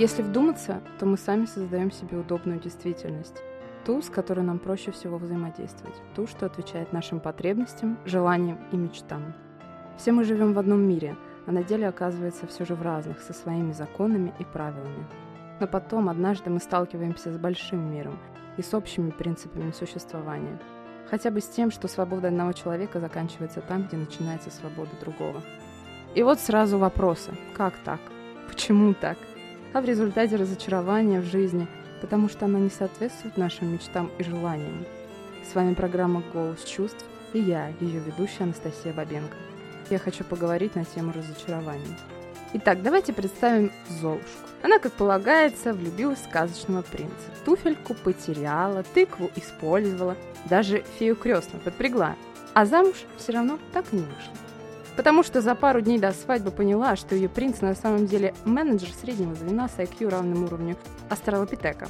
Если вдуматься, то мы сами создаем себе удобную действительность. Ту, с которой нам проще всего взаимодействовать. Ту, что отвечает нашим потребностям, желаниям и мечтам. Все мы живем в одном мире, а на деле оказывается все же в разных, со своими законами и правилами. Но потом, однажды мы сталкиваемся с большим миром и с общими принципами существования. Хотя бы с тем, что свобода одного человека заканчивается там, где начинается свобода другого. И вот сразу вопросы. Как так? Почему так? А в результате разочарования в жизни, потому что она не соответствует нашим мечтам и желаниям. С вами программа «Голос чувств» и я, ее ведущая Анастасия Бабенко. Я хочу поговорить на тему разочарования. Итак, давайте представим Золушку. Она, как полагается, влюбилась в сказочного принца. Туфельку потеряла, тыкву использовала, даже фею крестную подпрягла. А замуж все равно так и не вышла. Потому что за пару дней до свадьбы поняла, что ее принц на самом деле менеджер среднего звена с IQ равным уровню астралопитека.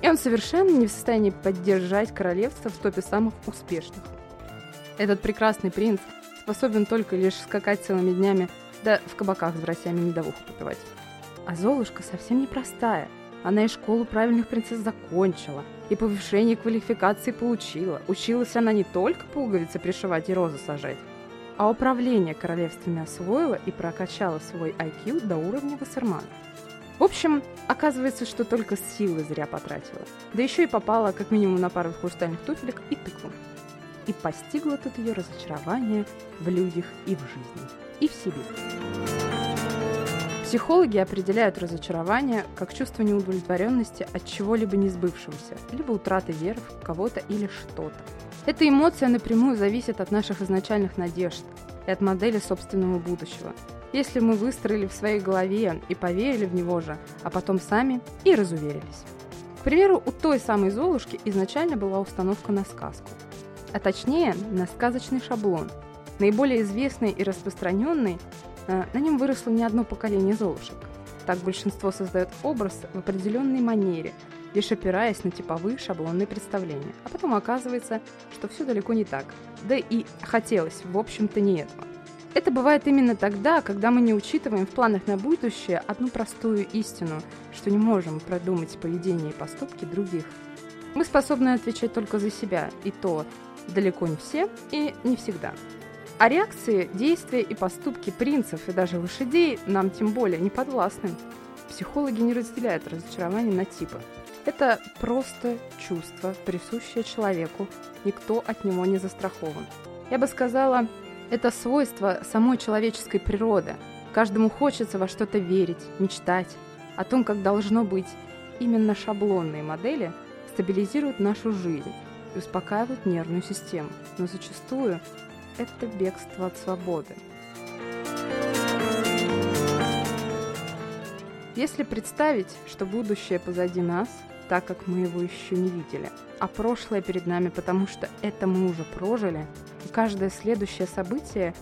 И он совершенно не в состоянии поддержать королевство в топе самых успешных. Этот прекрасный принц способен только лишь скакать целыми днями, да в кабаках с братьями медовуху попивать. А Золушка совсем непростая. Она и школу правильных принцесс закончила, и повышение квалификации получила. Училась она не только пуговицы пришивать и розы сажать, а управление королевствами освоила и прокачала свой IQ до уровня Вассермана. В общем, оказывается, что только силы зря потратила. Да еще и попала как минимум на пару хрустальных туфелек и тыкву. И постигло тут ее разочарование в людях и в жизни, и в себе. Психологи определяют разочарование как чувство неудовлетворенности от чего-либо не сбывшегося, либо утраты веры в кого-то или что-то. Эта эмоция напрямую зависит от наших изначальных надежд и от модели собственного будущего. Если мы выстроили в своей голове и поверили в него же, а потом сами и разуверились. К примеру, у той самой Золушки изначально была установка на сказку, а точнее на сказочный шаблон. Наиболее известный и распространенный, на нем выросло не одно поколение Золушек. Так большинство создает образ в определенной манере – лишь опираясь на типовые шаблонные представления. А потом оказывается, что все далеко не так. Да и хотелось, в общем-то, не этого. Это бывает именно тогда, когда мы не учитываем в планах на будущее одну простую истину, что не можем продумать поведение и поступки других. Мы способны отвечать только за себя, и то далеко не все и не всегда. А реакции, действия и поступки принцев и даже лошадей нам тем более не подвластны. Психологи не разделяют разочарование на типы. Это просто чувство, присущее человеку, никто от него не застрахован. Я бы сказала, это свойство самой человеческой природы. Каждому хочется во что-то верить, мечтать. О том, как должно быть, именно шаблонные модели стабилизируют нашу жизнь и успокаивают нервную систему. Но зачастую это бегство от свободы. Если представить, что будущее позади нас – так как мы его еще не видели. А прошлое перед нами, потому что это мы уже прожили. И каждое следующее событие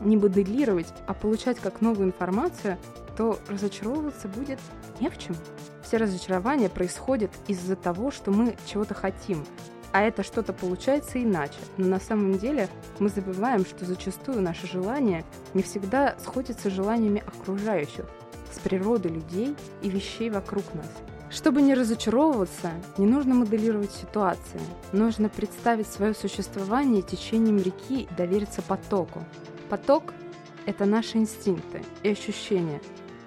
не моделировать, а получать как новую информацию, то разочаровываться будет не в чем. Все разочарования происходят из-за того, что мы чего-то хотим, а это что-то получается иначе. Но на самом деле мы забываем, что зачастую наши желания не всегда сходятся с желаниями окружающих, с природой людей и вещей вокруг нас. Чтобы не разочаровываться, не нужно моделировать ситуации. Нужно представить свое существование течением реки и довериться потоку. Поток – это наши инстинкты и ощущения.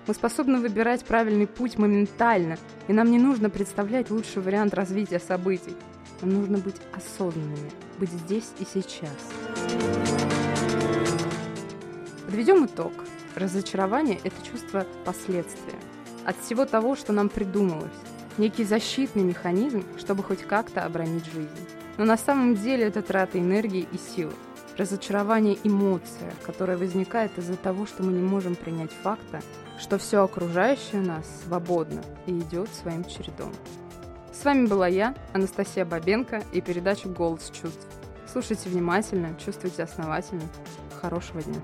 Мы способны выбирать правильный путь моментально, и нам не нужно представлять лучший вариант развития событий. Нужно быть осознанными, быть здесь и сейчас. Подведем итог. Разочарование – это чувство последствия от всего того, что нам придумалось. Некий защитный механизм, чтобы хоть как-то оборонить жизнь. Но на самом деле это трата энергии и сил. Разочарование – эмоция, которая возникает из-за того, что мы не можем принять факта, что все окружающее нас свободно и идет своим чередом. С вами была я, Анастасия Бабенко, и передача «Голос чувств». Слушайте внимательно, чувствуйте основательно. Хорошего дня.